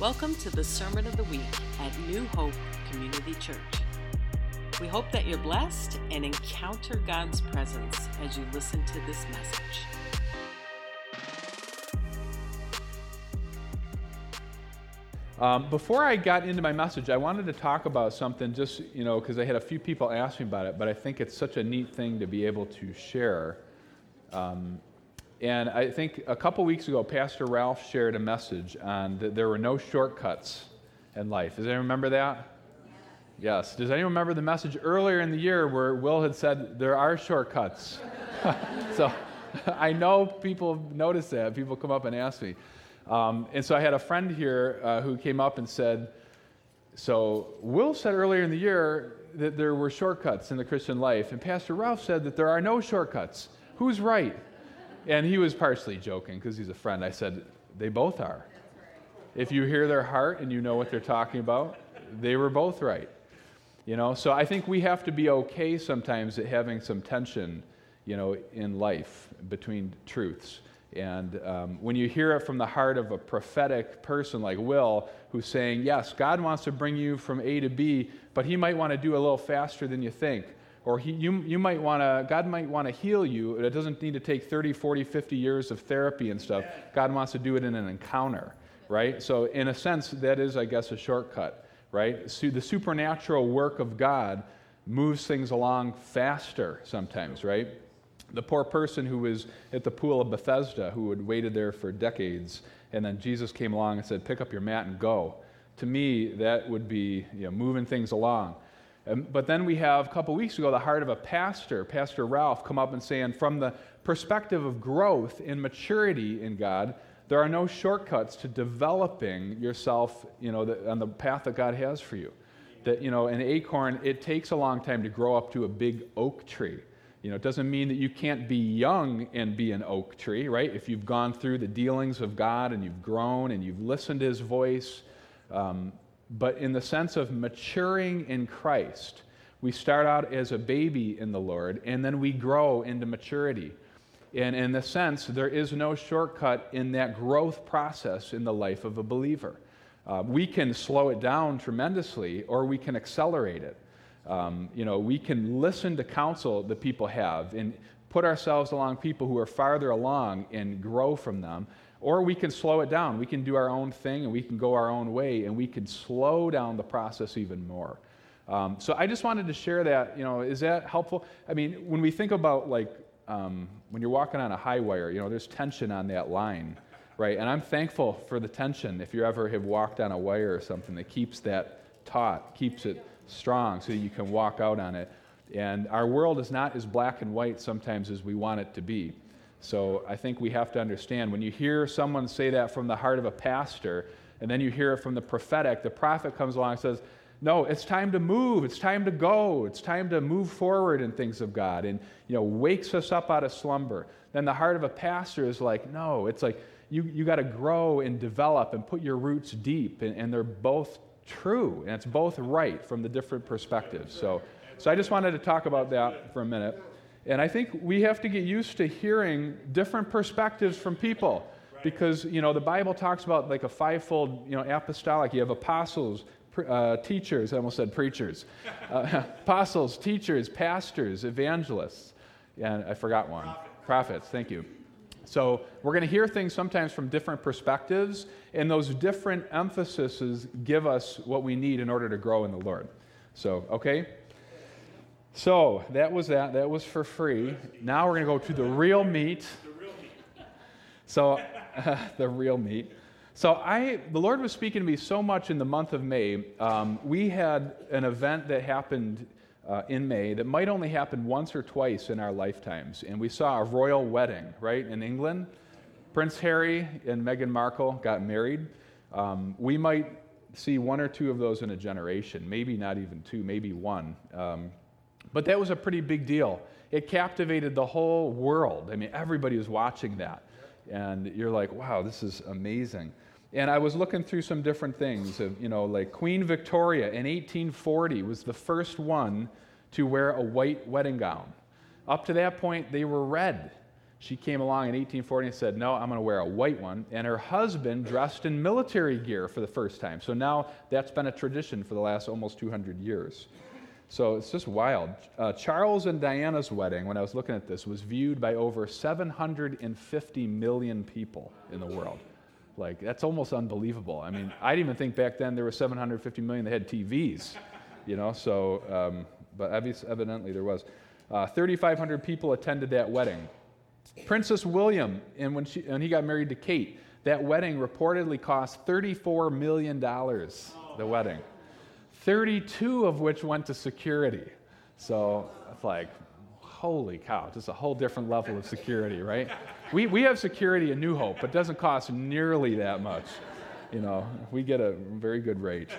Welcome to the Sermon of the Week at New Hope Community Church. We hope that you're blessed and encounter God's presence as you listen to this message. Um, before I got into my message, I wanted to talk about something just, you know, because I had a few people ask me about it, but I think it's such a neat thing to be able to share. Um, and I think a couple weeks ago, Pastor Ralph shared a message on that there were no shortcuts in life. Does anyone remember that? Yes. Does anyone remember the message earlier in the year where Will had said there are shortcuts? so I know people notice that. People come up and ask me. Um, and so I had a friend here uh, who came up and said, So Will said earlier in the year that there were shortcuts in the Christian life, and Pastor Ralph said that there are no shortcuts. Who's right? And he was partially joking because he's a friend. I said, They both are. If you hear their heart and you know what they're talking about, they were both right. You know, so I think we have to be okay sometimes at having some tension, you know, in life between truths. And um, when you hear it from the heart of a prophetic person like Will, who's saying, Yes, God wants to bring you from A to B, but He might want to do a little faster than you think. Or he, you, you might want to, God might want to heal you. It doesn't need to take 30, 40, 50 years of therapy and stuff. God wants to do it in an encounter, right? So, in a sense, that is, I guess, a shortcut, right? So the supernatural work of God moves things along faster sometimes, right? The poor person who was at the pool of Bethesda, who had waited there for decades, and then Jesus came along and said, Pick up your mat and go. To me, that would be you know, moving things along. Um, but then we have a couple weeks ago the heart of a pastor, Pastor Ralph, come up and saying, from the perspective of growth and maturity in God, there are no shortcuts to developing yourself, you know, the, on the path that God has for you. That you know, an acorn, it takes a long time to grow up to a big oak tree. You know, it doesn't mean that you can't be young and be an oak tree, right? If you've gone through the dealings of God and you've grown and you've listened to His voice, um, but in the sense of maturing in Christ. We start out as a baby in the Lord, and then we grow into maturity. And in the sense, there is no shortcut in that growth process in the life of a believer. Uh, we can slow it down tremendously, or we can accelerate it. Um, you know, we can listen to counsel that people have and put ourselves along people who are farther along and grow from them, or we can slow it down. We can do our own thing and we can go our own way and we can slow down the process even more. Um, so I just wanted to share that. You know, is that helpful? I mean, when we think about like um, when you're walking on a high wire, you know, there's tension on that line, right? And I'm thankful for the tension. If you ever have walked on a wire or something that keeps that taut, keeps it strong, so you can walk out on it. And our world is not as black and white sometimes as we want it to be. So I think we have to understand when you hear someone say that from the heart of a pastor, and then you hear it from the prophetic, the prophet comes along and says, no, it's time to move. It's time to go. It's time to move forward in things of God and, you know, wakes us up out of slumber. Then the heart of a pastor is like, no, it's like you, you got to grow and develop and put your roots deep. And, and they're both true and it's both right from the different perspectives. So, so I just wanted to talk about that for a minute. And I think we have to get used to hearing different perspectives from people because, you know, the Bible talks about like a fivefold, you know, apostolic. You have apostles, uh, teachers, I almost said preachers, uh, apostles, teachers, pastors, evangelists, and I forgot one. Prophets. Prophets, thank you. So we're going to hear things sometimes from different perspectives, and those different emphases give us what we need in order to grow in the Lord. So, okay? So that was that. That was for free. Now we're going to go to the real meat. So, uh, the real meat. So I, the Lord was speaking to me so much in the month of May. Um, we had an event that happened uh, in May that might only happen once or twice in our lifetimes, and we saw a royal wedding right in England. Prince Harry and Meghan Markle got married. Um, we might see one or two of those in a generation, maybe not even two, maybe one. Um, but that was a pretty big deal. It captivated the whole world. I mean, everybody was watching that. And you're like, wow, this is amazing. And I was looking through some different things. Of, you know, like Queen Victoria in 1840 was the first one to wear a white wedding gown. Up to that point, they were red. She came along in 1840 and said, No, I'm going to wear a white one. And her husband dressed in military gear for the first time. So now that's been a tradition for the last almost 200 years. So it's just wild. Uh, Charles and Diana's wedding, when I was looking at this, was viewed by over 750 million people in the world. Like, that's almost unbelievable. I mean, I didn't even think back then there were 750 million that had TVs, you know, so, um, but evidently there was. Uh, 3,500 people attended that wedding. Princess William, and when, she, when he got married to Kate, that wedding reportedly cost $34 million, the wedding. 32 of which went to security. So it's like, holy cow, just a whole different level of security, right? We, we have security in New Hope, but it doesn't cost nearly that much. You know, we get a very good rate.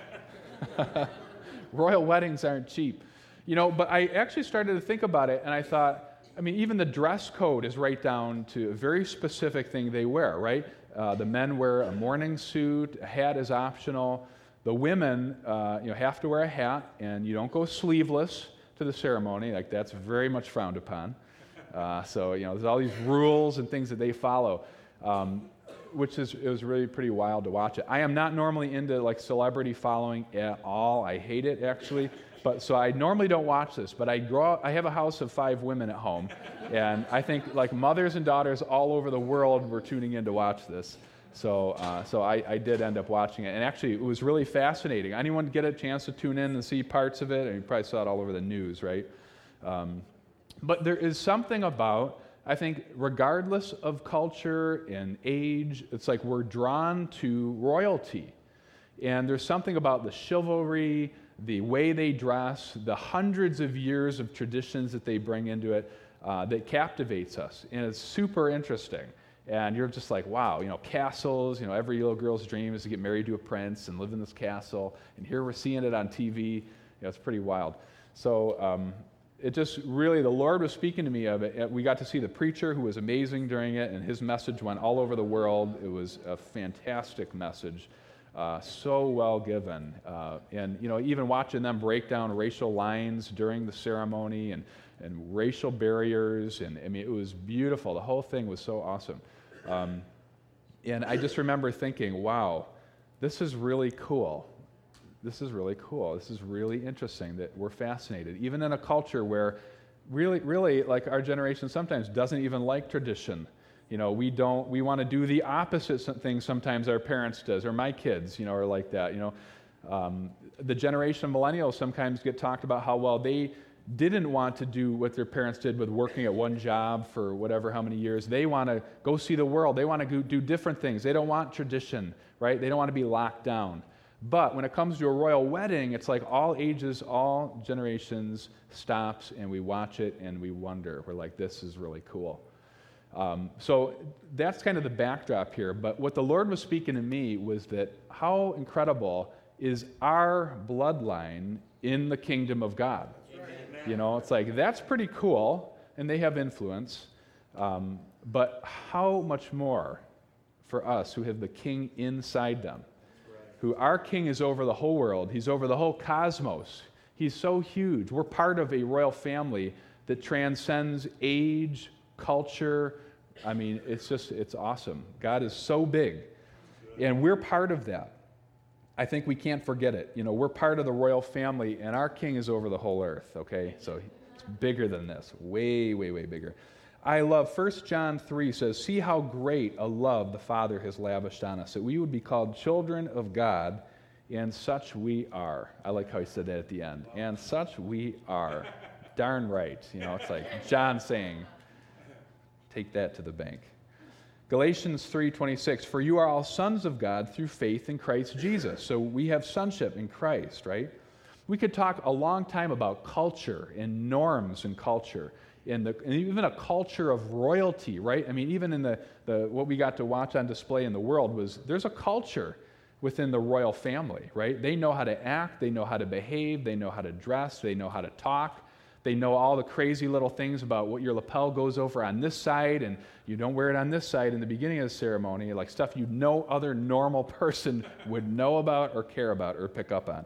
Royal weddings aren't cheap. You know, but I actually started to think about it and I thought, I mean, even the dress code is right down to a very specific thing they wear, right? Uh, the men wear a morning suit, a hat is optional. The women, uh, you know, have to wear a hat, and you don't go sleeveless to the ceremony. Like that's very much frowned upon. Uh, so you know, there's all these rules and things that they follow, um, which is it was really pretty wild to watch it. I am not normally into like celebrity following at all. I hate it actually. But so I normally don't watch this, but I grow. I have a house of five women at home, and I think like mothers and daughters all over the world were tuning in to watch this. So, uh, so I, I, did end up watching it, and actually, it was really fascinating. Anyone get a chance to tune in and see parts of it? And you probably saw it all over the news, right? Um, but there is something about, I think, regardless of culture and age, it's like we're drawn to royalty, and there's something about the chivalry, the way they dress, the hundreds of years of traditions that they bring into it uh, that captivates us, and it's super interesting and you're just like, wow, you know, castles, you know, every little girl's dream is to get married to a prince and live in this castle. And here we're seeing it on TV. You know, it's pretty wild. So um, it just really, the Lord was speaking to me of it. We got to see the preacher who was amazing during it, and his message went all over the world. It was a fantastic message. Uh, so well given. Uh, and, you know, even watching them break down racial lines during the ceremony and, and racial barriers, and I mean, it was beautiful. The whole thing was so awesome. Um, and I just remember thinking, wow, this is really cool. This is really cool. This is really interesting that we're fascinated, even in a culture where really, really, like our generation sometimes doesn't even like tradition. You know, we don't, we want to do the opposite thing sometimes our parents does, or my kids, you know, are like that. You know, um, the generation of millennials sometimes get talked about how well they didn't want to do what their parents did with working at one job for whatever how many years. They want to go see the world. They want to do different things. They don't want tradition, right? They don't want to be locked down. But when it comes to a royal wedding, it's like all ages, all generations stops and we watch it and we wonder. We're like, this is really cool. Um, so that's kind of the backdrop here. But what the Lord was speaking to me was that how incredible is our bloodline in the kingdom of God? You know, it's like that's pretty cool, and they have influence. Um, but how much more for us who have the king inside them? Who our king is over the whole world, he's over the whole cosmos. He's so huge. We're part of a royal family that transcends age, culture. I mean, it's just, it's awesome. God is so big, and we're part of that. I think we can't forget it. You know, we're part of the royal family, and our king is over the whole earth, okay? So it's bigger than this, way, way, way bigger. I love 1 John 3 says, See how great a love the Father has lavished on us, that we would be called children of God, and such we are. I like how he said that at the end. And such we are. Darn right. You know, it's like John saying, Take that to the bank. Galatians 3:26 For you are all sons of God through faith in Christ Jesus. So we have sonship in Christ, right? We could talk a long time about culture and norms and culture and, the, and even a culture of royalty, right? I mean, even in the, the what we got to watch on display in the world was there's a culture within the royal family, right? They know how to act, they know how to behave, they know how to dress, they know how to talk. They know all the crazy little things about what your lapel goes over on this side, and you don't wear it on this side in the beginning of the ceremony, like stuff you no other normal person would know about or care about or pick up on.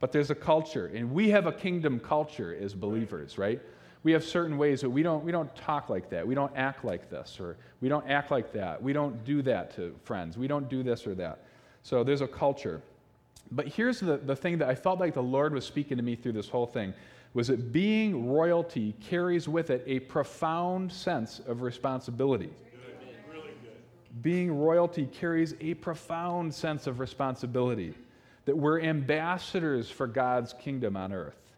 But there's a culture, and we have a kingdom culture as believers, right? We have certain ways that we don't, we don't talk like that. We don't act like this, or we don't act like that. We don't do that to friends. We don't do this or that. So there's a culture. But here's the, the thing that I felt like the Lord was speaking to me through this whole thing was that being royalty carries with it a profound sense of responsibility. Being royalty carries a profound sense of responsibility. That we're ambassadors for God's kingdom on earth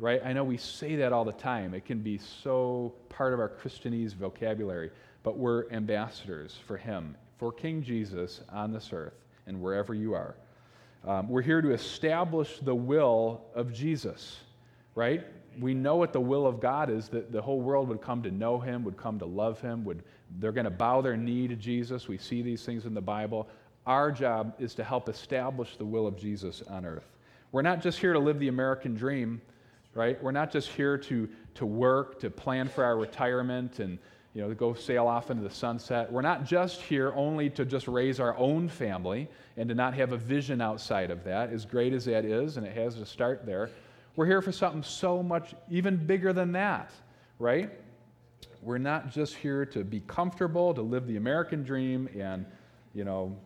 right? I know we say that all the time. It can be so part of our Christianese vocabulary, but we're ambassadors for Him, for King Jesus on this earth and wherever you are. Um, we're here to establish the will of Jesus, right? We know what the will of God is that the whole world would come to know Him, would come to love Him, would they're going to bow their knee to Jesus. We see these things in the Bible. Our job is to help establish the will of Jesus on earth. We're not just here to live the American dream right? We're not just here to, to work, to plan for our retirement and you know, to go sail off into the sunset. We're not just here only to just raise our own family and to not have a vision outside of that, as great as that is, and it has to start there. We're here for something so much even bigger than that, right? We're not just here to be comfortable, to live the American dream and, you know,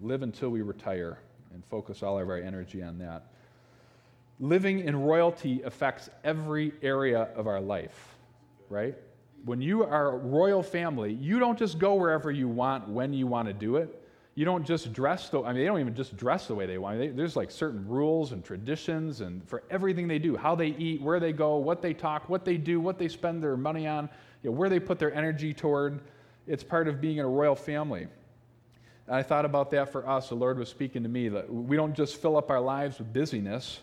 live until we retire and focus all of our energy on that living in royalty affects every area of our life, right? When you are a royal family, you don't just go wherever you want when you want to do it. You don't just dress the I mean, they don't even just dress the way they want. They, there's like certain rules and traditions and for everything they do, how they eat, where they go, what they talk, what they do, what they spend their money on, you know, where they put their energy toward. It's part of being in a royal family. And I thought about that for us. The Lord was speaking to me that we don't just fill up our lives with busyness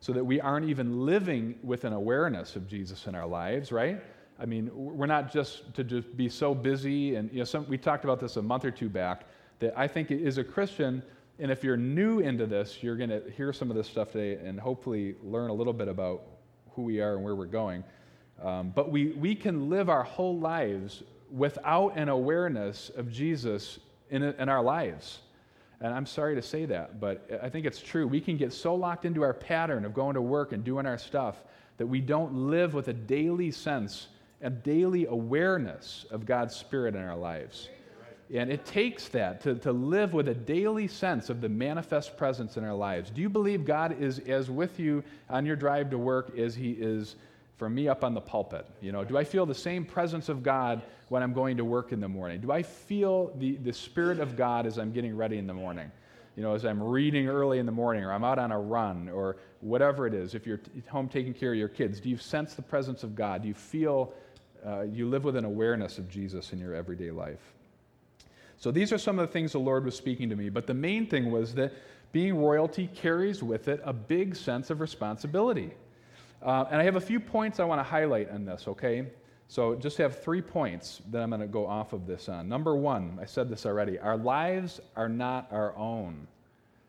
so that we aren't even living with an awareness of Jesus in our lives, right? I mean, we're not just to just be so busy. And you know, some, we talked about this a month or two back that I think is a Christian, and if you're new into this, you're going to hear some of this stuff today and hopefully learn a little bit about who we are and where we're going. Um, but we, we can live our whole lives without an awareness of Jesus in, in our lives. And I'm sorry to say that, but I think it's true. We can get so locked into our pattern of going to work and doing our stuff that we don't live with a daily sense, a daily awareness of God's Spirit in our lives. And it takes that to, to live with a daily sense of the manifest presence in our lives. Do you believe God is as with you on your drive to work as He is for me up on the pulpit? You know, do I feel the same presence of God when I'm going to work in the morning? Do I feel the, the Spirit of God as I'm getting ready in the morning? You know, as I'm reading early in the morning, or I'm out on a run, or whatever it is, if you're home taking care of your kids, do you sense the presence of God? Do you feel uh, you live with an awareness of Jesus in your everyday life? So these are some of the things the Lord was speaking to me. But the main thing was that being royalty carries with it a big sense of responsibility. Uh, and I have a few points I want to highlight on this, okay? So just have three points that I'm going to go off of this on. Number one, I said this already our lives are not our own.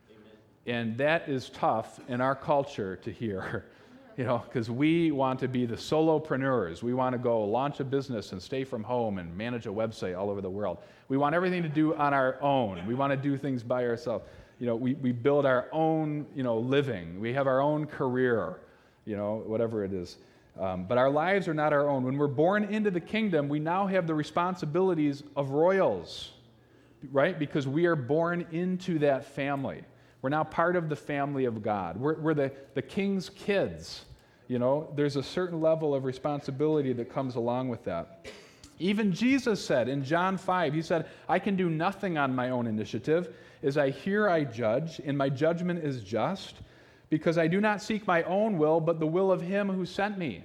Amen. And that is tough in our culture to hear, you know, because we want to be the solopreneurs. We want to go launch a business and stay from home and manage a website all over the world. We want everything to do on our own. We want to do things by ourselves. You know, we, we build our own, you know, living. We have our own career, you know, whatever it is. Um, but our lives are not our own. When we're born into the kingdom, we now have the responsibilities of royals, right? Because we are born into that family. We're now part of the family of God. We're, we're the, the king's kids. You know, there's a certain level of responsibility that comes along with that. Even Jesus said in John 5, He said, I can do nothing on my own initiative. As I hear, I judge, and my judgment is just because I do not seek my own will, but the will of him who sent me.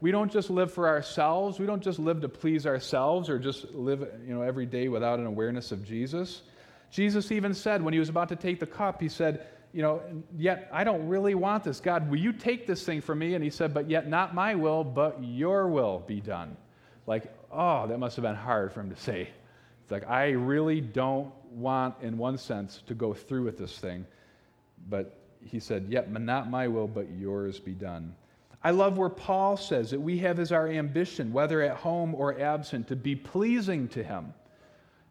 We don't just live for ourselves. We don't just live to please ourselves or just live you know, every day without an awareness of Jesus. Jesus even said when he was about to take the cup, he said, you know, yet I don't really want this. God, will you take this thing from me? And he said, but yet not my will, but your will be done. Like, oh, that must have been hard for him to say. It's like, I really don't want, in one sense, to go through with this thing. But he said, Yet not my will, but yours be done. I love where Paul says that we have as our ambition, whether at home or absent, to be pleasing to him.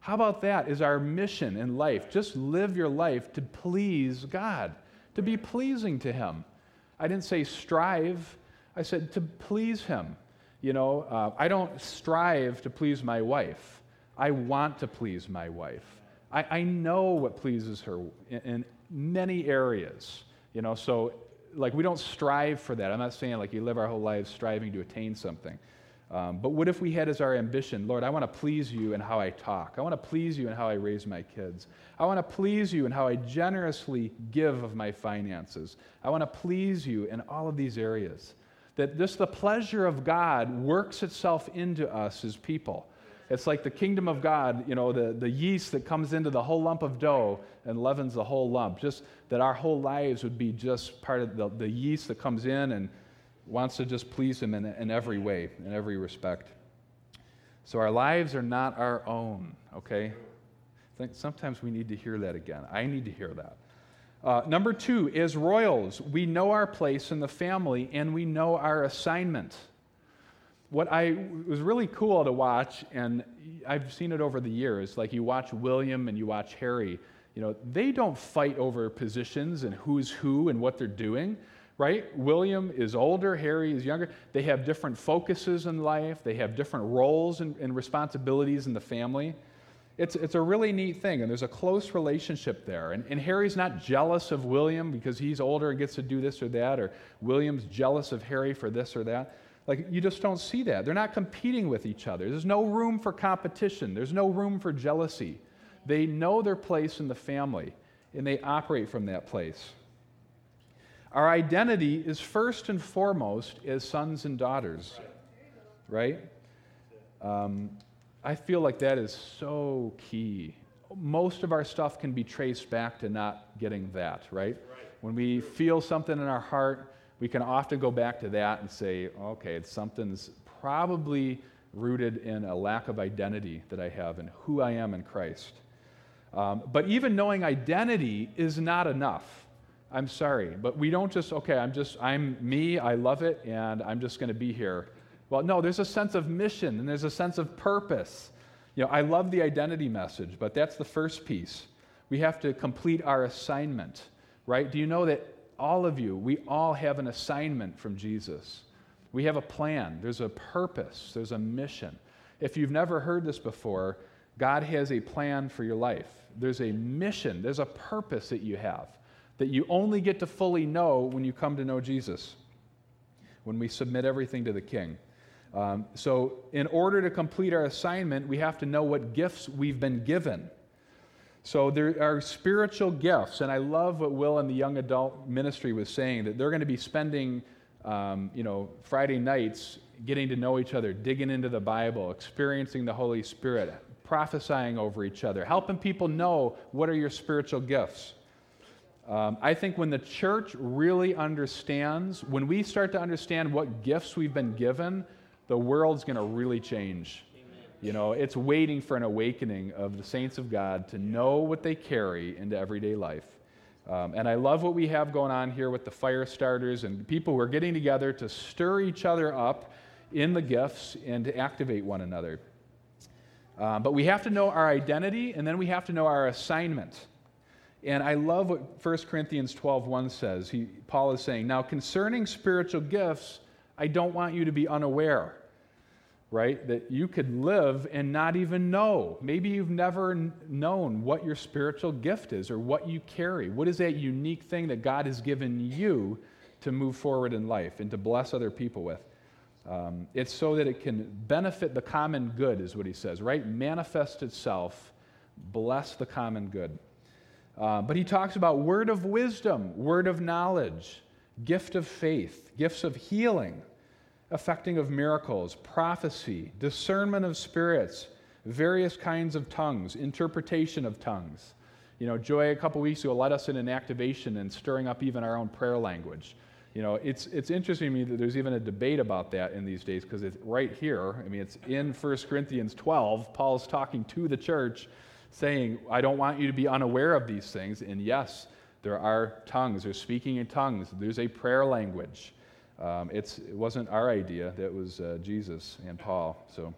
How about that is our mission in life? Just live your life to please God, to be pleasing to him. I didn't say strive. I said, to please Him. You know, uh, I don't strive to please my wife. I want to please my wife. I, I know what pleases her in, in many areas. You know, so like we don't strive for that. I'm not saying like you live our whole lives striving to attain something. Um, but what if we had as our ambition, Lord, I want to please you in how I talk. I want to please you in how I raise my kids. I want to please you in how I generously give of my finances. I want to please you in all of these areas. That just the pleasure of God works itself into us as people. It's like the kingdom of God, you know, the, the yeast that comes into the whole lump of dough and leavens the whole lump. Just that our whole lives would be just part of the, the yeast that comes in and wants to just please Him in, in every way, in every respect. So our lives are not our own, okay? I think sometimes we need to hear that again. I need to hear that. Uh, number two, as royals, we know our place in the family and we know our assignment what I was really cool to watch, and I've seen it over the years, like you watch William and you watch Harry, you know, they don't fight over positions and who's who and what they're doing, right? William is older, Harry is younger. They have different focuses in life, they have different roles and, and responsibilities in the family. It's, it's a really neat thing, and there's a close relationship there. And, and Harry's not jealous of William because he's older and gets to do this or that, or William's jealous of Harry for this or that. Like, you just don't see that. They're not competing with each other. There's no room for competition, there's no room for jealousy. They know their place in the family, and they operate from that place. Our identity is first and foremost as sons and daughters, right? Um, I feel like that is so key. Most of our stuff can be traced back to not getting that, right? When we feel something in our heart, we can often go back to that and say, okay, something's probably rooted in a lack of identity that I have and who I am in Christ. Um, but even knowing identity is not enough. I'm sorry, but we don't just, okay, I'm just, I'm me, I love it, and I'm just going to be here. Well, no, there's a sense of mission and there's a sense of purpose. You know, I love the identity message, but that's the first piece. We have to complete our assignment, right? Do you know that all of you, we all have an assignment from Jesus. We have a plan, there's a purpose, there's a mission. If you've never heard this before, God has a plan for your life. There's a mission, there's a purpose that you have that you only get to fully know when you come to know Jesus, when we submit everything to the King. Um, so, in order to complete our assignment, we have to know what gifts we've been given. So there are spiritual gifts, and I love what Will in the young adult ministry was saying that they're going to be spending, um, you know, Friday nights getting to know each other, digging into the Bible, experiencing the Holy Spirit, prophesying over each other, helping people know what are your spiritual gifts. Um, I think when the church really understands, when we start to understand what gifts we've been given, the world's going to really change. You know, it's waiting for an awakening of the saints of God to know what they carry into everyday life. Um, and I love what we have going on here with the fire starters and people who are getting together to stir each other up in the gifts and to activate one another. Um, but we have to know our identity and then we have to know our assignment. And I love what 1 Corinthians 12:1 says. He, Paul is saying, "Now concerning spiritual gifts, I don't want you to be unaware." right? That you could live and not even know. Maybe you've never known what your spiritual gift is or what you carry. What is that unique thing that God has given you to move forward in life and to bless other people with? Um, it's so that it can benefit the common good, is what he says, right? Manifest itself, bless the common good. Uh, but he talks about word of wisdom, word of knowledge, gift of faith, gifts of healing affecting of miracles, prophecy, discernment of spirits, various kinds of tongues, interpretation of tongues. You know, Joy a couple weeks ago led us in an activation and stirring up even our own prayer language. You know, it's, it's interesting to me that there's even a debate about that in these days because it's right here. I mean, it's in 1 Corinthians 12. Paul's talking to the church saying, I don't want you to be unaware of these things. And yes, there are tongues, there's speaking in tongues, there's a prayer language. Um, it wasn't our idea, that was uh, Jesus and Paul. So,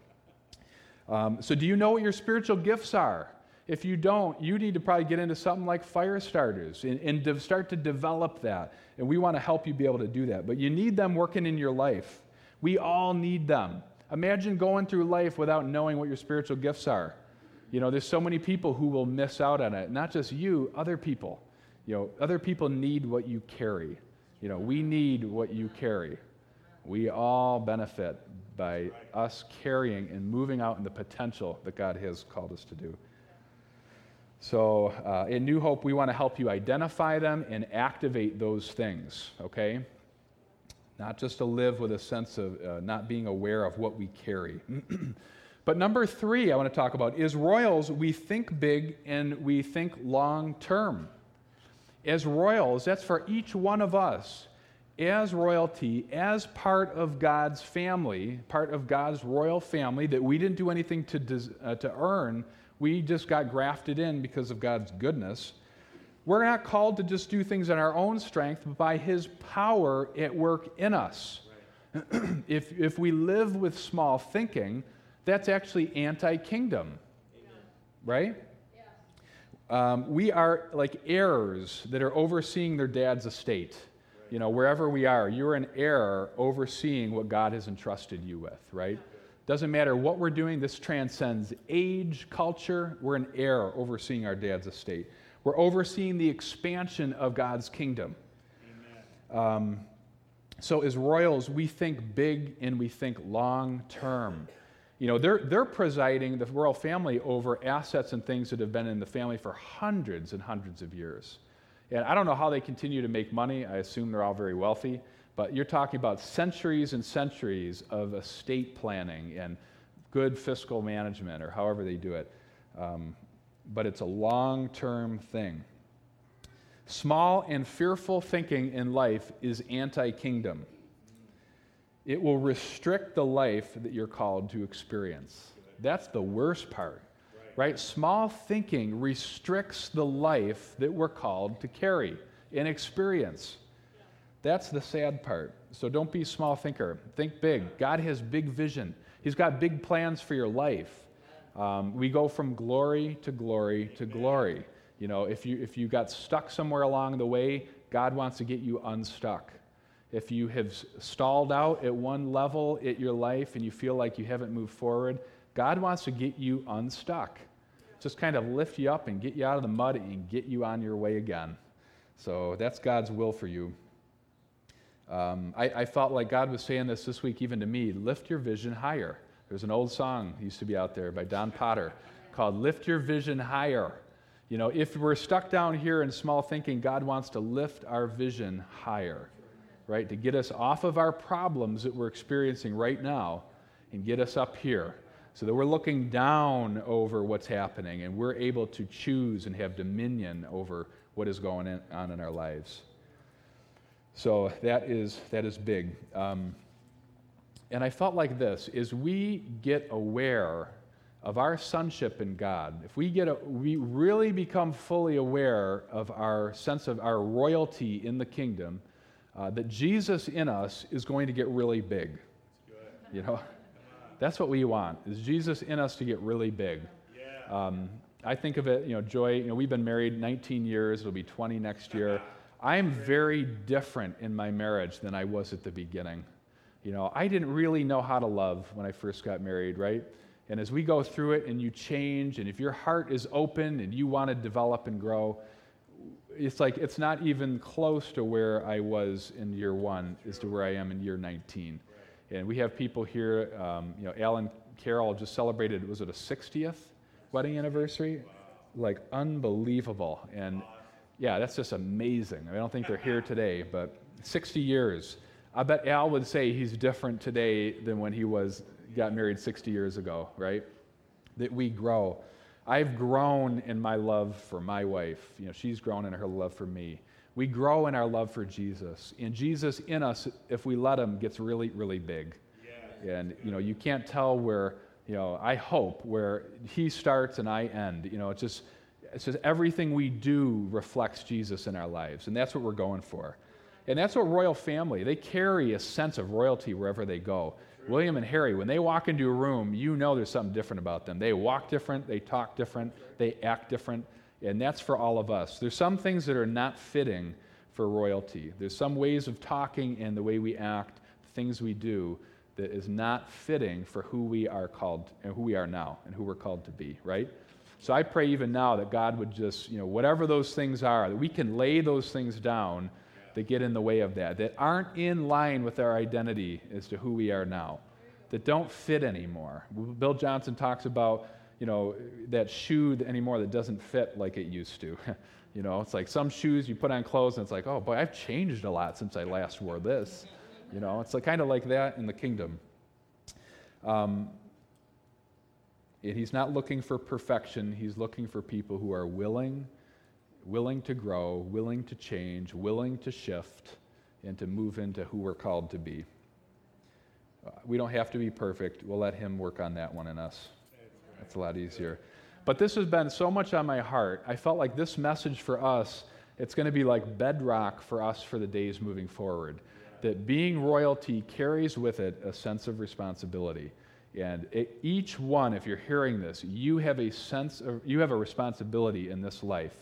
um, so, do you know what your spiritual gifts are? If you don't, you need to probably get into something like fire starters and, and de- start to develop that. And we want to help you be able to do that. But you need them working in your life. We all need them. Imagine going through life without knowing what your spiritual gifts are. You know, there's so many people who will miss out on it. Not just you, other people. You know, other people need what you carry. You know, we need what you carry. We all benefit by us carrying and moving out in the potential that God has called us to do. So, uh, in New Hope, we want to help you identify them and activate those things, okay? Not just to live with a sense of uh, not being aware of what we carry. but number three, I want to talk about is royals, we think big and we think long term. As royals, that's for each one of us as royalty, as part of God's family, part of God's royal family that we didn't do anything to, uh, to earn, we just got grafted in because of God's goodness. We're not called to just do things in our own strength, but by His power at work in us. if, if we live with small thinking, that's actually anti kingdom, right? Um, we are like heirs that are overseeing their dad's estate you know, wherever we are, you're an heir overseeing what God has entrusted you with, right? Doesn't matter what we're doing, this transcends age, culture. We're an heir overseeing our dad's estate. We're overseeing the expansion of God's kingdom. Um, so, as royals, we think big and we think long term. You know, they're, they're presiding, the royal family, over assets and things that have been in the family for hundreds and hundreds of years. And I don't know how they continue to make money. I assume they're all very wealthy. But you're talking about centuries and centuries of estate planning and good fiscal management, or however they do it. Um, but it's a long term thing. Small and fearful thinking in life is anti kingdom. It will restrict the life that you're called to experience. That's the worst part right? Small thinking restricts the life that we're called to carry and experience. That's the sad part. So don't be a small thinker. Think big. God has big vision. He's got big plans for your life. Um, we go from glory to glory to glory. You know, if you if you got stuck somewhere along the way, God wants to get you unstuck. If you have stalled out at one level in your life and you feel like you haven't moved forward, God wants to get you unstuck. Just kind of lift you up and get you out of the mud and get you on your way again. So that's God's will for you. Um, I, I, felt like God was saying this this week, even to me lift your vision higher. There's an old song used to be out there by Don Potter called Lift Your Vision Higher. You know, if we're stuck down here in small thinking, God wants to lift our vision higher, right? To get us off of our problems that we're experiencing right now and get us up here so that we're looking down over what's happening and we're able to choose and have dominion over what is going on in our lives. So that is, that is big. Um, and I felt like this is we get aware of our sonship in God, if we get a, we really become fully aware of our sense of our royalty in the kingdom, uh, that Jesus in us is going to get really big. You know, that's what we want, is Jesus in us to get really big. Yeah. Um, I think of it, you know, Joy, you know, we've been married 19 years, it'll be 20 next year. I'm very different in my marriage than I was at the beginning. You know, I didn't really know how to love when I first got married, right? And as we go through it and you change, and if your heart is open and you want to develop and grow, it's like it's not even close to where I was in year one as to where I am in year 19. And we have people here, um, you know, Alan Carroll just celebrated, was it a 60th wedding anniversary? Like unbelievable. And yeah, that's just amazing. I, don't think they're here today, but 60 years. I bet Al would say he's different today than when he was got married 60 years ago, right? That we grow. I've grown in my love for my wife. You know, she's grown in her love for me we grow in our love for Jesus. And Jesus in us, if we let him, gets really, really big. Yeah. And, you know, you can't tell where, you know, I hope where he starts and I end. You know, it's just, it's just everything we do reflects Jesus in our lives. And that's what we're going for. And that's what royal family, they carry a sense of royalty wherever they go. William and Harry, when they walk into a room, you know there's something different about them. They walk different, they talk different, they act different, and that's for all of us. There's some things that are not fitting for royalty. There's some ways of talking and the way we act, things we do that is not fitting for who we are called and who we are now and who we're called to be, right? So I pray even now that God would just, you know, whatever those things are, that we can lay those things down that get in the way of that, that aren't in line with our identity as to who we are now, that don't fit anymore. Bill Johnson talks about, you know, that shoe anymore that doesn't fit like it used to. you know, it's like some shoes you put on clothes and it's like, oh boy, I've changed a lot since I last wore this. You know, it's like, kind of like that in the kingdom. Um, he's not looking for perfection. He's looking for people who are willing, willing to grow, willing to change, willing to shift, and to move into who we're called to be. Uh, we don't have to be perfect. We'll let him work on that one in us. That's a lot easier. But this has been so much on my heart. I felt like this message for us, it's going to be like bedrock for us for the days moving forward that being royalty carries with it a sense of responsibility. And it, each one, if you're hearing this, you have a sense of, you have a responsibility in this life,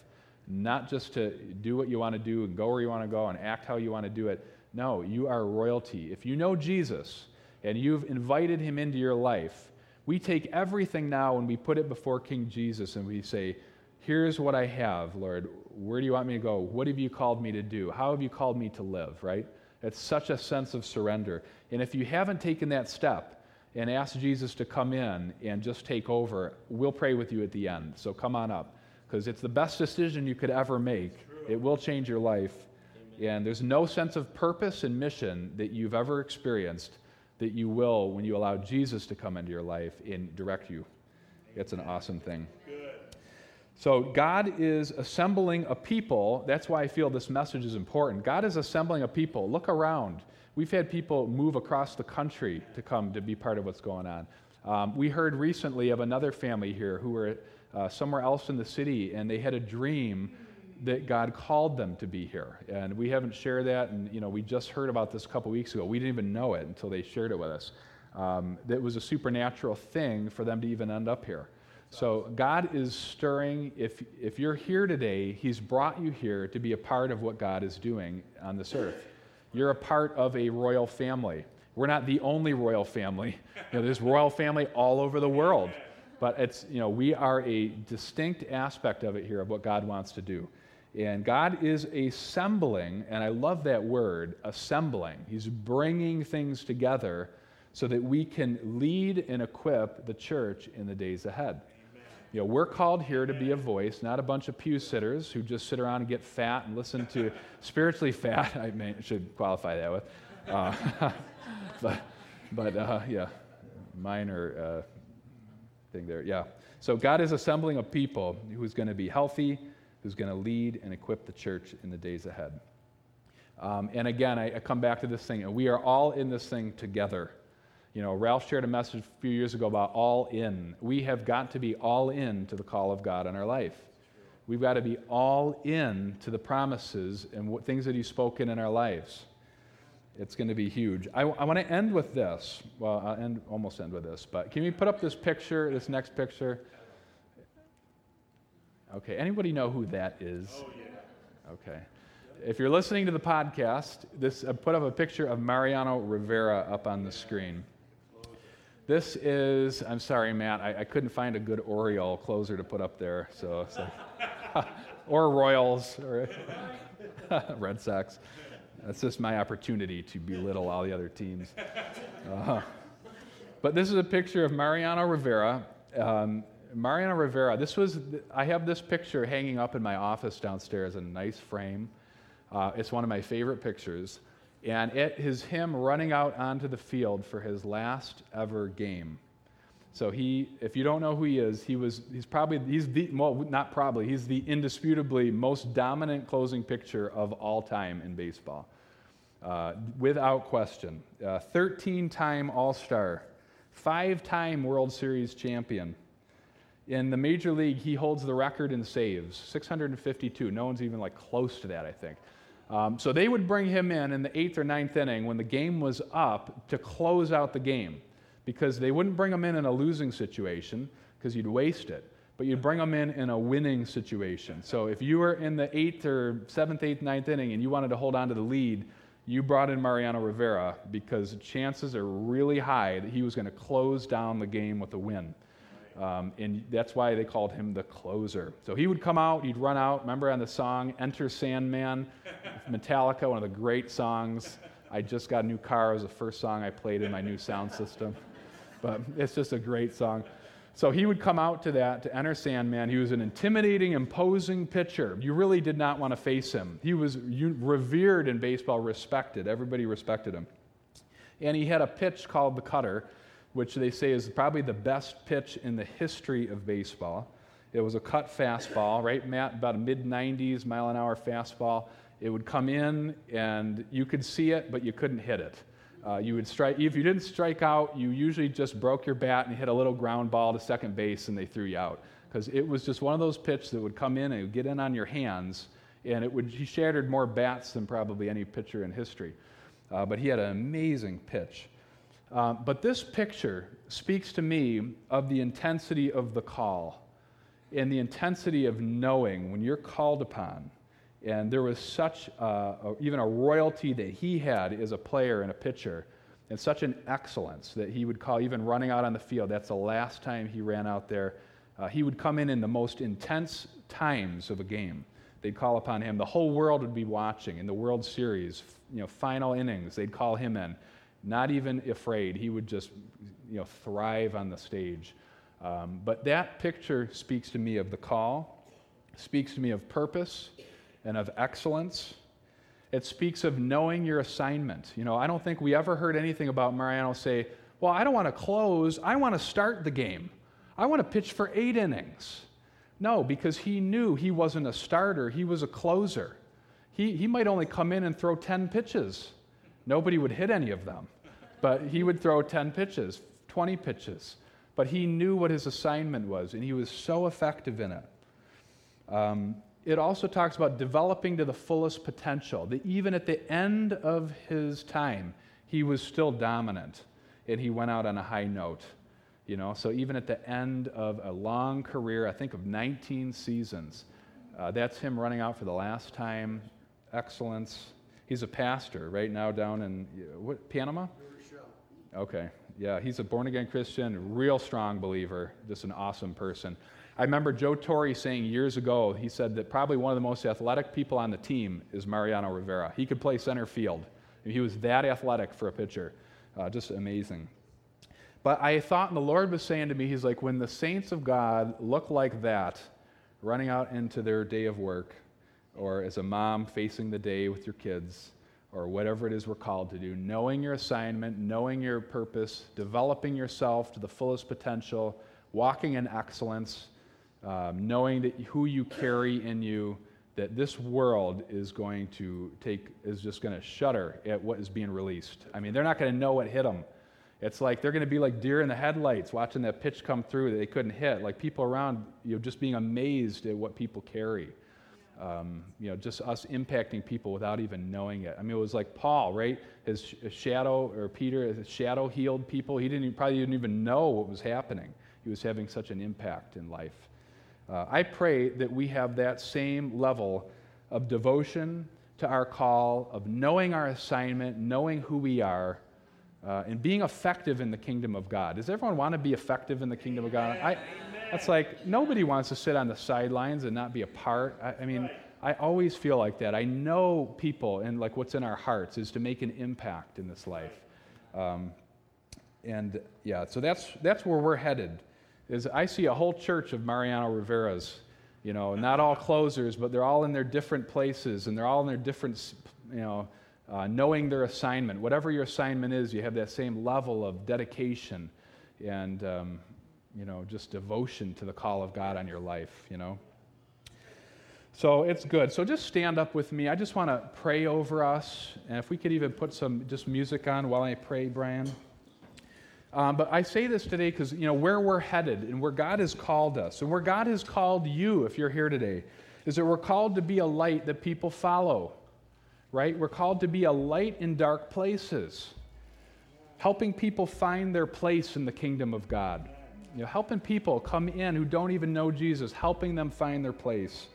not just to do what you want to do and go where you want to go and act how you want to do it. No, you are royalty. If you know Jesus and you've invited him into your life, we take everything now and we put it before King Jesus and we say, Here's what I have, Lord. Where do you want me to go? What have you called me to do? How have you called me to live, right? It's such a sense of surrender. And if you haven't taken that step and asked Jesus to come in and just take over, we'll pray with you at the end. So come on up because it's the best decision you could ever make. It will change your life. And there's no sense of purpose and mission that you've ever experienced that you will when you allow Jesus to come into your life and direct you. It's an awesome thing. So, God is assembling a people. That's why I feel this message is important. God is assembling a people. Look around. We've had people move across the country to come to be part of what's going on. Um, we heard recently of another family here who were uh, somewhere else in the city, and they had a dream that God called them to be here. And we haven't shared that, and you know, we just heard about this a couple weeks ago. We didn't even know it until they shared it with us. Um, that was a supernatural thing for them to even end up here. So God is stirring. If, if you're here today, He's brought you here to be a part of what God is doing on this earth. You're a part of a royal family. We're not the only royal family. You know, there's royal family all over the world. But it's, you know, we are a distinct aspect of it here of what God wants to do. And God is assembling, and I love that word, assembling. He's bringing things together so that we can lead and equip the church in the days ahead. You know, we're called here to be a voice, not a bunch of pew sitters who just sit around and get fat and listen to spiritually fat. I may, should qualify that with, uh, but, but uh, yeah, minor uh, thing there. Yeah. So God is assembling a people who's going to be healthy, who's going to lead and equip the church in the days ahead. Um, and again, I, I come back to this thing, and we are all in this thing together. You know, Ralph shared a message a few years ago about all in. We have got to be all in to the call of God in our life. We've got to be all in to the promises and what, things that He's spoken in our lives. It's going to be huge. I, I want to end with this. Well, I'll end, almost end with this, but can we put up this picture, this next picture? Okay, anybody know who that is? Oh, yeah. Okay. If you're listening to the podcast, this I put up a picture of Mariano Rivera up on the screen. This is, I'm sorry, Matt, I, I couldn't find a good Oriole closer to put up there. So, so or Royals, or Red Sox. That's just my opportunity to belittle all the other teams. Uh, but this is a picture of Mariano Rivera. Um, Mariano Rivera, this was, I have this picture hanging up in my office downstairs in a nice frame. Uh, it's one of my favorite pictures and it is him running out onto the field for his last ever game. So he, if you don't know who he is, he was, he's probably, he's the, well, not probably, he's the indisputably most dominant closing pitcher of all time in baseball, uh, without question. 13 uh, time All Star, five time World Series champion. In the major league, he holds the record in saves, 652. No one's even like close to that, I think. Um, so they would bring him in in the eighth or ninth inning when the game was up to close out the game because they wouldn't bring them in in a losing situation because you'd waste it but you'd bring them in in a winning situation. So if you were in the eighth or seventh, eighth, ninth inning and you wanted to hold on to the lead, you brought in Mariano Rivera because chances are really high that he was going to close down the game with a win. Um, and that's why they called him the closer. So he would come out, he'd run out. Remember on the song Enter Sandman? Metallica, one of the great songs. I just got a new car. It was the first song I played in my new sound system. But it's just a great song. So he would come out to that to enter Sandman. He was an intimidating, imposing pitcher. You really did not want to face him. He was revered in baseball, respected. Everybody respected him. And he had a pitch called the cutter, which they say is probably the best pitch in the history of baseball. It was a cut fastball, right, Matt? About a mid 90s mile an hour fastball. It would come in, and you could see it, but you couldn't hit it. Uh, you would strike, if you didn't strike out, you usually just broke your bat and hit a little ground ball to second base and they threw you out. Because it was just one of those pitches that would come in and get in on your hands, and it would, he shattered more bats than probably any pitcher in history. Uh, but he had an amazing pitch. Uh, but this picture speaks to me of the intensity of the call and the intensity of knowing when you're called upon and there was such, uh, a, even a royalty that he had as a player and a pitcher, and such an excellence that he would call, even running out on the field. That's the last time he ran out there. Uh, he would come in in the most intense times of a game. They'd call upon him. The whole world would be watching in the World Series, you know, final innings. They'd call him in, not even afraid. He would just, you know, thrive on the stage. Um, but that picture speaks to me of the call, speaks to me of purpose and of excellence. It speaks of knowing your assignment. You know, I don't think we ever heard anything about Mariano say, Well, I don't want to close, I want to start the game. I want to pitch for eight innings. No, because he knew he wasn't a starter, he was a closer. He, he might only come in and throw 10 pitches. Nobody would hit any of them. But he would throw 10 pitches, 20 pitches. But he knew what his assignment was, and he was so effective in it. Um, it also talks about developing to the fullest potential, that even at the end of his time, he was still dominant and he went out on a high note. You know, so even at the end of a long career, I think of 19 seasons, uh, that's him running out for the last time. Excellence. He's a pastor right now down in what, Panama? Okay, yeah, he's a born again Christian, real strong believer, just an awesome person. I remember Joe Torre saying years ago, he said that probably one of the most athletic people on the team is Mariano Rivera. He could play center field. He was that athletic for a pitcher. Uh, just amazing. But I thought, and the Lord was saying to me, He's like, when the saints of God look like that, running out into their day of work, or as a mom facing the day with your kids, or whatever it is we're called to do, knowing your assignment, knowing your purpose, developing yourself to the fullest potential, walking in excellence, um, knowing that who you carry in you, that this world is going to take, is just going to shudder at what is being released. I mean, they're not going to know what hit them. It's like they're going to be like deer in the headlights watching that pitch come through that they couldn't hit. Like people around, you know, just being amazed at what people carry. Um, you know, just us impacting people without even knowing it. I mean, it was like Paul, right? His, his shadow, or Peter, his shadow healed people. He didn't probably didn't even know what was happening. He was having such an impact in life. Uh, I pray that we have that same level of devotion to our call, of knowing our assignment, knowing who we are, uh, and being effective in the kingdom of God. Does everyone want to be effective in the kingdom of God? I, that's like nobody wants to sit on the sidelines and not be a part. I, I mean, I always feel like that. I know people and like what's in our hearts is to make an impact in this life. Um, and yeah, so that's that's where we're headed is I see a whole church of Mariano Rivera's, you know, not all closers, but they're all in their different places and they're all in their different, you know, uh, knowing their assignment. Whatever your assignment is, you have that same level of dedication and, um, you know, just devotion to the call of God on your life, you know. So it's good. So just stand up with me. I just want to pray over us. And if we could even put some just music on while I pray, Brian. Um, but I say this today because, you know, where we're headed and where God has called us and where God has called you, if you're here today, is that we're called to be a light that people follow. right? We're called to be a light in dark places, helping people find their place in the kingdom of God. You know, helping people come in who don't even know Jesus, helping them find their place.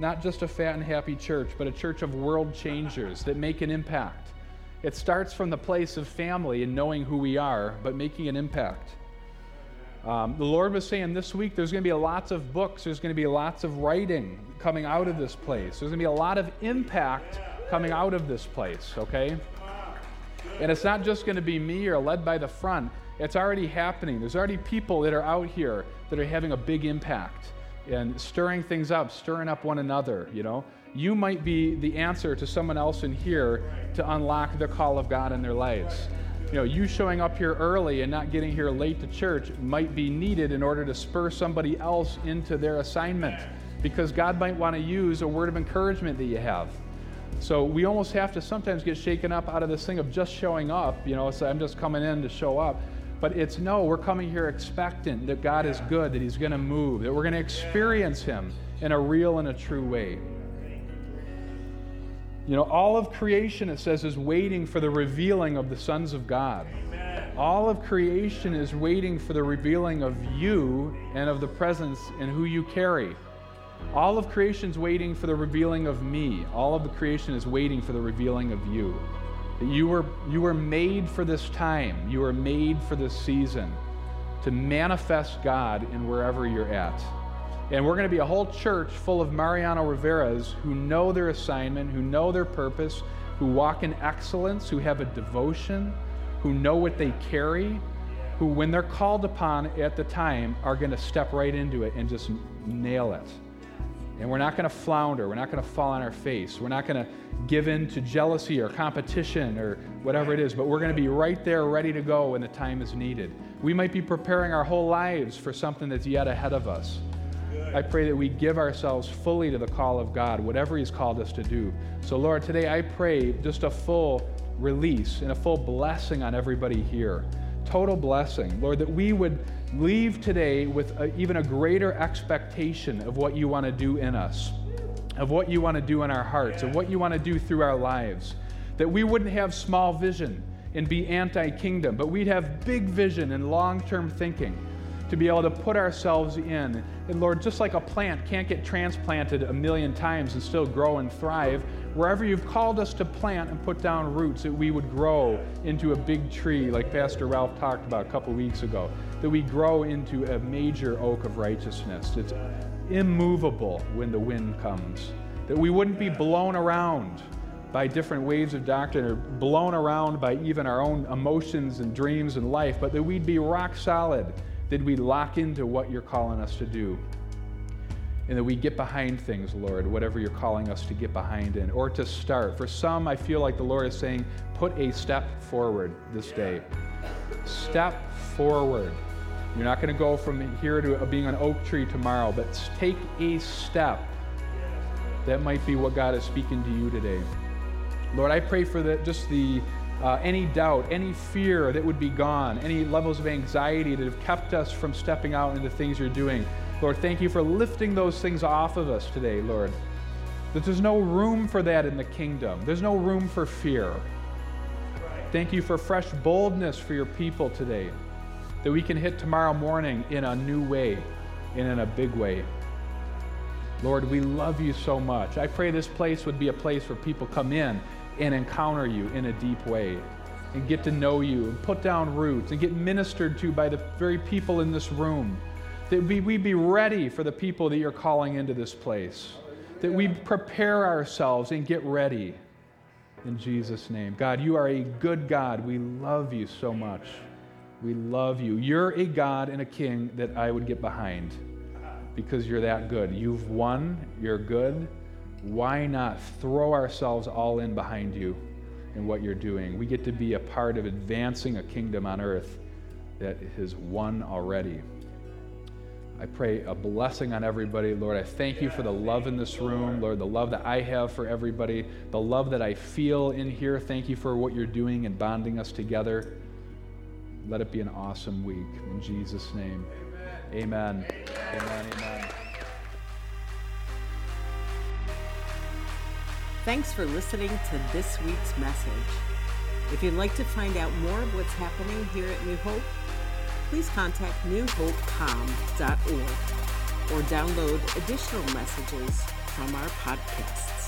Not just a fat and happy church, but a church of world changers that make an impact. It starts from the place of family and knowing who we are, but making an impact. Um, the Lord was saying this week there's going to be lots of books, there's going to be lots of writing coming out of this place. There's going to be a lot of impact coming out of this place, okay? And it's not just going to be me or led by the front, it's already happening. There's already people that are out here that are having a big impact and stirring things up, stirring up one another, you know? You might be the answer to someone else in here to unlock the call of God in their lives you know, you showing up here early and not getting here late to church might be needed in order to spur somebody else into their assignment because God might want to use a word of encouragement that you have. So we almost have to sometimes get shaken up out of this thing of just showing up, you know, I'm just coming in to show up. But it's no, we're coming here expectant that God is good, that He's going to move, that we're going to experience Him in a real and a true way. You know, all of creation, it says, is waiting for the revealing of the sons of God. Amen. All of creation is waiting for the revealing of you and of the presence and who you carry. All of creation is waiting for the revealing of me. All of the creation is waiting for the revealing of you. That you were, you were made for this time, you were made for this season to manifest God in wherever you're at. And we're going to be a whole church full of Mariano Riveras who know their assignment, who know their purpose, who walk in excellence, who have a devotion, who know what they carry, who, when they're called upon at the time, are going to step right into it and just nail it. And we're not going to flounder. We're not going to fall on our face. We're not going to give in to jealousy or competition or whatever it is, but we're going to be right there ready to go when the time is needed. We might be preparing our whole lives for something that's yet ahead of us. I pray that we give ourselves fully to the call of God, whatever He's called us to do. So, Lord, today I pray just a full release and a full blessing on everybody here. Total blessing. Lord, that we would leave today with a, even a greater expectation of what you want to do in us, of what you want to do in our hearts, of what you want to do through our lives. That we wouldn't have small vision and be anti kingdom, but we'd have big vision and long term thinking to be able to put ourselves in. And Lord, just like a plant can't get transplanted a million times and still grow and thrive, wherever you've called us to plant and put down roots, that we would grow into a big tree, like Pastor Ralph talked about a couple weeks ago, that we grow into a major oak of righteousness. It's immovable when the wind comes, that we wouldn't be blown around by different waves of doctrine or blown around by even our own emotions and dreams and life, but that we'd be rock solid did we lock into what you're calling us to do? And that we get behind things, Lord, whatever you're calling us to get behind in or to start. For some, I feel like the Lord is saying, put a step forward this day. Step forward. You're not going to go from here to being an oak tree tomorrow, but take a step. That might be what God is speaking to you today. Lord, I pray for that just the uh, any doubt, any fear that would be gone, any levels of anxiety that have kept us from stepping out into things you're doing. Lord, thank you for lifting those things off of us today, Lord. That there's no room for that in the kingdom, there's no room for fear. Thank you for fresh boldness for your people today, that we can hit tomorrow morning in a new way and in a big way. Lord, we love you so much. I pray this place would be a place where people come in and encounter you in a deep way and get to know you and put down roots and get ministered to by the very people in this room. That we, we be ready for the people that you're calling into this place. That we prepare ourselves and get ready in Jesus' name. God, you are a good God. We love you so much. We love you. You're a God and a king that I would get behind because you're that good. You've won, you're good why not throw ourselves all in behind you and what you're doing? We get to be a part of advancing a kingdom on earth that has won already. I pray a blessing on everybody. Lord, I thank you for the love in this room. Lord, the love that I have for everybody, the love that I feel in here. Thank you for what you're doing and bonding us together. Let it be an awesome week. In Jesus' name. Amen. Amen. amen. Thanks for listening to this week's message. If you'd like to find out more of what's happening here at New Hope, please contact newhopecom.org or download additional messages from our podcasts.